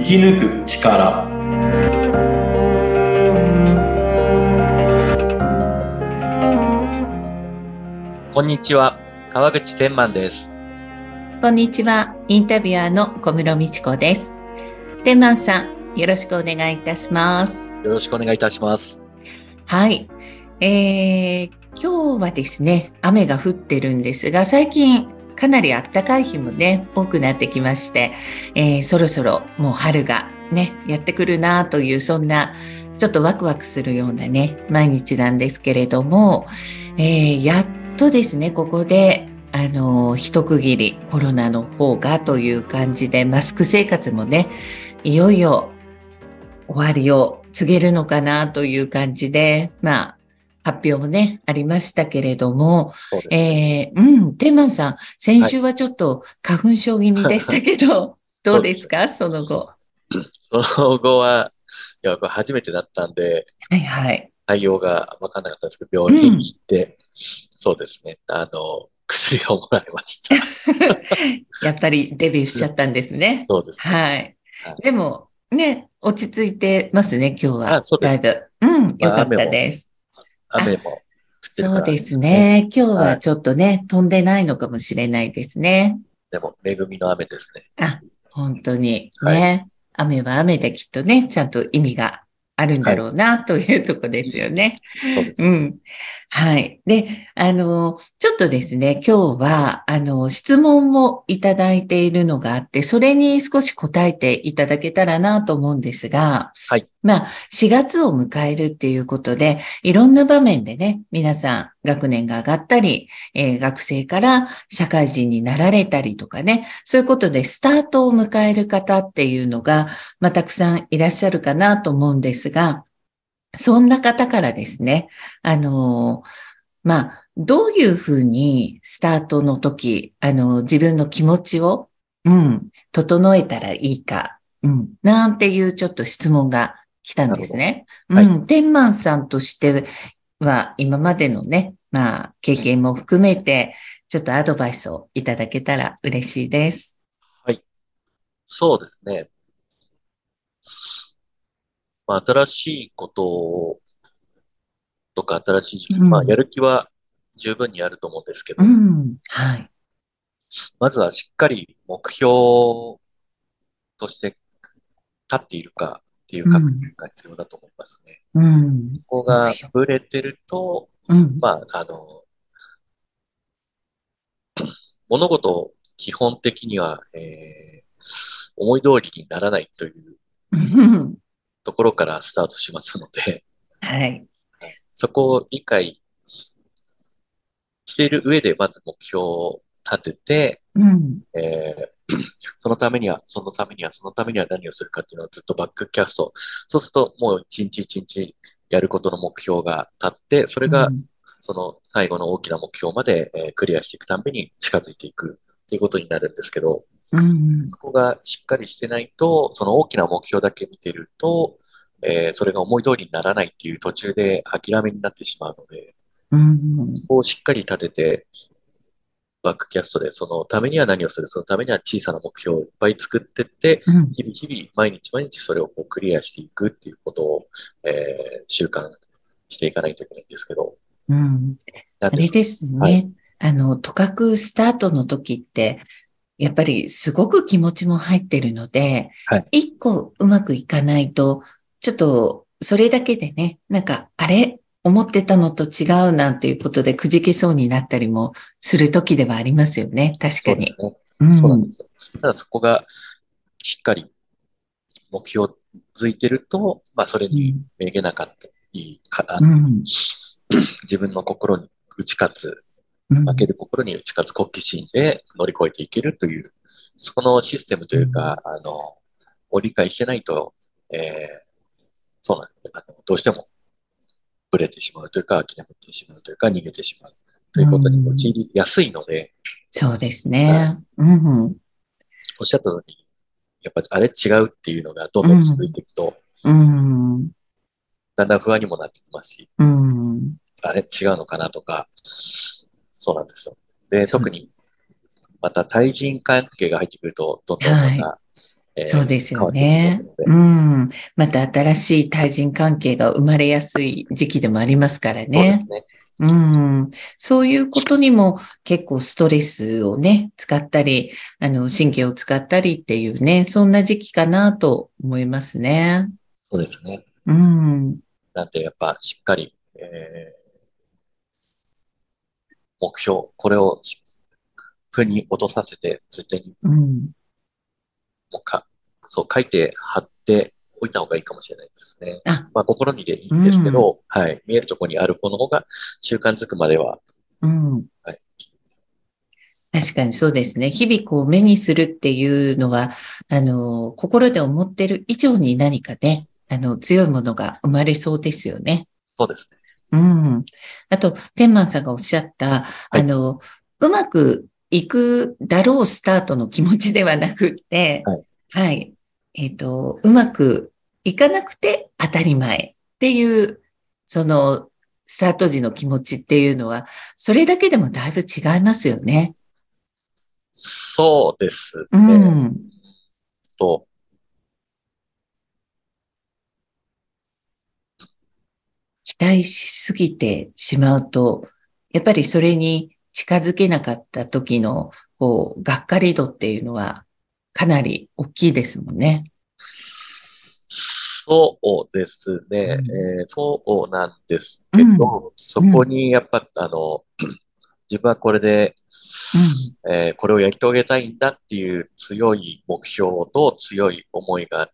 生き抜く力こんにちは、川口天満です。こんにちは。インタビュアーの小室美智子です。天満さん、よろしくお願いいたします。よろしくお願いいたします。はい。えー、今日はですね、雨が降ってるんですが、最近かなり暖かい日もね、多くなってきまして、えーそろそろもう春がね、やってくるなという、そんな、ちょっとワクワクするようなね、毎日なんですけれども、えーやっとですね、ここで、あの、一区切り、コロナの方がという感じで、マスク生活もね、いよいよ終わりを告げるのかなという感じで、まあ、発表もね、ありましたけれども、そうですね。えー、うん、天満さん、先週はちょっと花粉症気味でしたけど、どうですか？その後。その後は、いや、これ初めてだったんで、はいはい。対応が分かんなかったんですけど、病院に行って、そうですね、あの、薬をもらいました。やっぱりデビューしちゃったんですね。そうですね。はいはい。でも、ね、落ち着いてますね、今日は。あそうですだいぶ。うん、よかったです。雨もそうです。ね。今日はちょっとね、飛んでないのかもしれないですね。でも、恵みの雨ですね。あ、本当にね。雨は雨できっとね、ちゃんと意味があるんだろうな、というとこですよね。そうです。うん。はい。で、あの、ちょっとですね、今日は、あの、質問をいただいているのがあって、それに少し答えていただけたらなと思うんですが、はい。まあ、4月を迎えるっていうことで、いろんな場面でね、皆さん学年が上がったり、えー学生から社会人になられたりとかね、そういうことでスタートを迎える方っていうのが、まあ、たくさんいらっしゃるかなと思うんですが、そんな方からですね、あの、まあ、どういうふうにスタートの時、あの、自分の気持ちを、うん、整えたらいいか、うん、なんていうちょっと質問が来たんですね。なるほどうん、天満さんとしては、今までのね、まあ、経験も含めて、ちょっとアドバイスをいただけたら嬉しいです。そうですね。まあ、新しいことを、とか新しい時期、うん。まあ、やる気は十分にあると思うんですけど、うん、はい。まずはしっかり目標として立っているかっていう確認が必要だと思いますね。うん、ここがぶれてると、うん、まあ、あの、物事、基本的には、えー思い通りにならないといううんところからスタートしますので、はい。そこを理解ししている上で、まず目標を立てて、うん、えー そのためには、そのためには、そのためには何をするかっていうのをずっとバックキャスト。そうすると、もう一日一日やることの目標が立って、それがうんその最後の大きな目標まで、えークリアしていくために近づいていくっていうことになるんですけど、うん、そこがしっかりしてないと、その大きな目標だけ見てると、えーそれが思い通りにならないっていう途中で諦めになってしまうので、うん、そこをしっかり立てて、バックキャストでそのためには何をする、そのためには小さな目標をいっぱい作ってって、うん、日々日々、毎日毎日それをこうクリアしていくっていうことを、えー習慣していかないといけないんですけど、うん。あれですね。はい。あの、とかくスタートの時って、やっぱりすごく気持ちも入ってるのではい、一個うまくいかないと、ちょっとそれだけでね、なんか、あれ？思ってたのと違うなんていうことでくじけそうになったりもする時ではありますよね。確かにそうなんですよ。ただそこがしっかり目標づいてると、まあそれにめげなかったり、うん。自分の心に打ち勝つ、うん負ける心に打ち勝つ好奇心で乗り越えていけるという、そこのシステムというか、あの、を理解してないと、えーそうなんですあのどうしてもブレてしまうというか、諦めてしまうというか、逃げてしまうということに陥りやすいので、そうですね。うん。おっしゃった通り、やっぱりあれ違うっていうのがどんどん続いていくと、うん。だんだん不安にもなってきますし、うん。あれ違うのかなとか、そうなんですよ。で、特に、また対人関係が入ってくると、どんどんまた、えーそうですよねす。うん。また新しい対人関係が生まれやすい時期でもありますからそうでね。すね。うん。そういうことにも結構ストレスをね、使ったり、あの、神経を使ったりっていうね、そんな時期かなと思いますね。そうですね。うん。なんで、やっぱしっかり、えー目標、これをし腑に落とさせて、絶対にうん。もうか、そう書いて貼っておいた方がいいかもしれないですね。あ、まあ、心にでいいんですけど、はい。見えるところにある子の方が習慣づくまでは、うん。はい確かにそうですね。日々こう目にするっていうのは、あの、心で思ってる以上に何かね、あの、強いものが生まれそうですよね。そうですね。うん。あと、天満さんがおっしゃった、あの、うまくいくだろうスタートの気持ちではなくって、はい。はい。えっと、うまくいかなくて当たり前っていう、その、スタート時の気持ちっていうのは、それだけでもだいぶ違いますよね。そうですうね。ん。と、待しすぎてしまうと、やっぱりそれに近づけなかった時の、こう、がっかり度っていうのは、かなり大きいですもんね。そうですね。うんえーそうなんですけど、そこにやっぱ、あの、自分はこれで、えーこれをやり遂げたいんだっていう強い目標と強い思いがあっ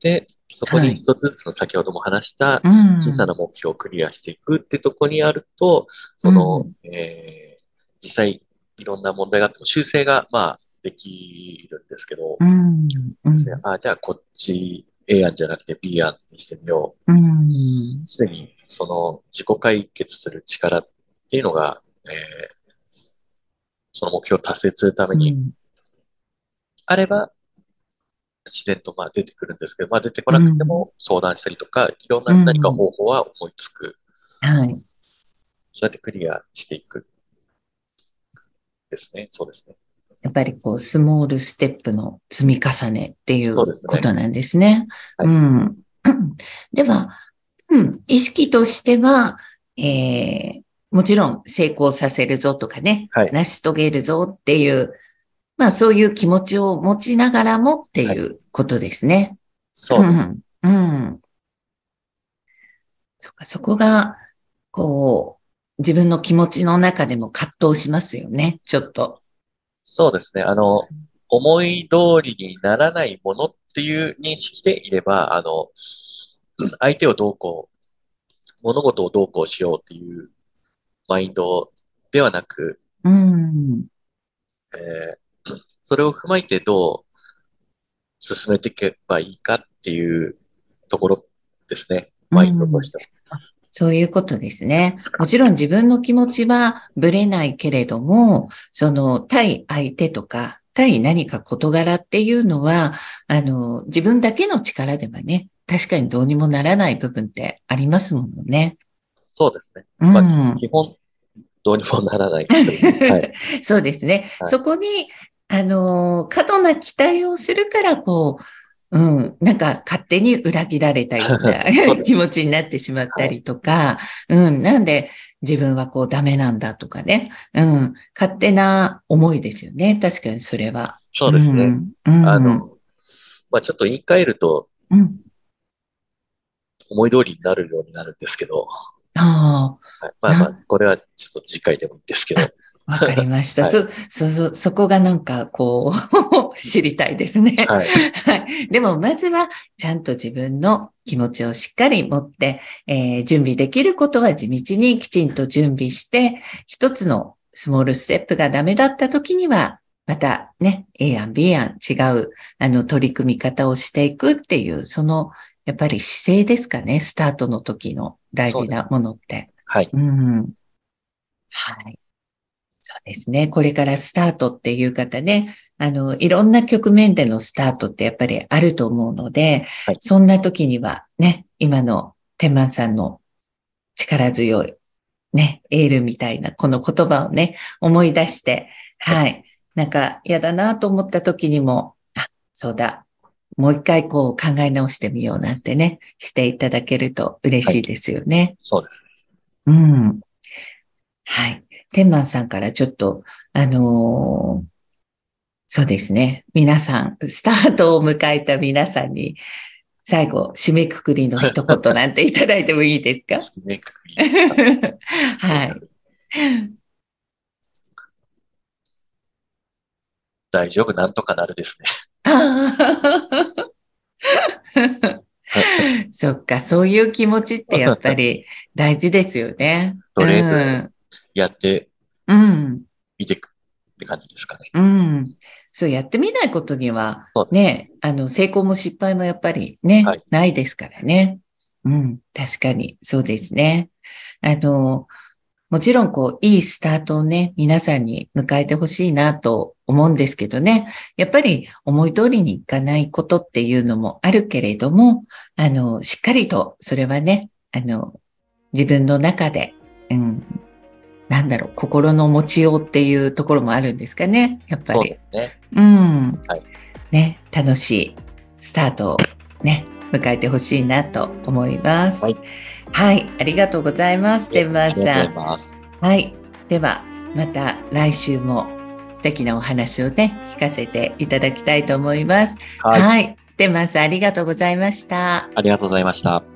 て、そこにはい一つずつの先ほども話したうん。小さな目標をクリアしていくってとこにあると、その、えー実際いろんな問題があっても修正が、まあ、できるんですけど、うん。うん。あ、じゃあこっち A 案じゃなくて B 案にしてみようん。う。すでにその自己解決する力っていうのが、えーその目標を達成するためにあれば、自然とまあ出てくるんですけど、まあ出てこなくても相談したりとか、いろんな何か方法は思いつく。はい。そうやってクリアしていく。ですね。そうですね。やっぱりこう、スモールステップの積み重ねっていうことなんですね。はいうん。では、うん、意識としては、えー、もちろん成功させるぞとかね、はい。成し遂げるぞっていう、まあそういう気持ちを持ちながらもっていうことですね。そうです。ん。うん。そっか、そこが、こう、自分の気持ちの中でも葛藤しますよね、ちょっと。そうですね。あの、思い通りにならないものっていう認識でいれば、あの、相手をどうこう、物事をどうこうしようっていうマインドではなく、うん。えーそれを踏まえてどう進めていけばいいかっていうところですね。マインドとしては。そういうことですね。もちろん自分の気持ちはぶれないけれども、その対相手とか、対何か事柄っていうのは、あの、自分だけの力ではね、確かにどうにもならない部分ってありますもんね。そうですね。うん。まあ、基本、どうにもならない。はい。そうですね。はいそこに、あの、過度な期待をするから、こう、うん、なんか勝手に裏切られたようなそうです気持ちになってしまったりとか、うん、なんで自分はこうダメなんだとかね、うん、勝手な思いですよね。確かにそれは。そうですね。うん。うん、あの、まあ、ちょっと言い換えると、うん、思い通りになるようになるんですけど、あはい、まあまあ、これはちょっと次回でもいいんですけど、あ、わかりました。はいそ、そ、そ、そこがなんかこう、知りたいですね。はい。はい。でも、まずは、ちゃんと自分の気持ちをしっかり持って、えー準備できることは地道にきちんと準備して、一つのスモールステップがダメだった時には、またね、A 案、B 案、違う、あの、取り組み方をしていくっていう、その、やっぱり姿勢ですかね、スタートの時の大事なものって。はい。うん。はい。そうですね。これからスタートっていう方ね、あの、いろんな局面でのスタートってやっぱりあると思うので、はいそんな時にはね、今の天満さんの力強いね、エールみたいなこの言葉をね、思い出して、はい。なんか嫌だなと思った時にも、あ、そうだ。もう一回こう考え直してみようなんてね、していただけると嬉しいですよね。そうです。うん。はい。天満さんからちょっと、あのーそうですね。皆さん、スタートを迎えた皆さんに、最後、締めくくりの 一言なんていただいてもいいですか？締めくくりですか？はい。大丈夫、なんとかなるですね。そっか、そういう気持ちってやっぱり大事ですよね。とりあえずやってうん。うん。みてくって感じですかね。うん。そう、やってみないことにはね、あの、成功も失敗もやっぱりね、はいないですからね。うん、確かに、そうですね。あの、もちろん、こう、いいスタートをね、皆さんに迎えてほしいなと思うんですけどね。やっぱり思い通りにいかないことっていうのもあるけれども、あの、しっかりと、それはね、あの、自分の中で、うん、なんだろう、心の持ちようっていうところもあるんですかね、やっぱりそうで。すね。うん。はいね、楽しいスタートをね、迎えてほしいなと思います。はい。はい、ありがとうございます、天満ありがとうさん。ございます。はい。では、また来週も素敵なお話をね、聞かせていただきたいと思います。はい。はい。天満さん、ありがとうございました。ありがとうございました。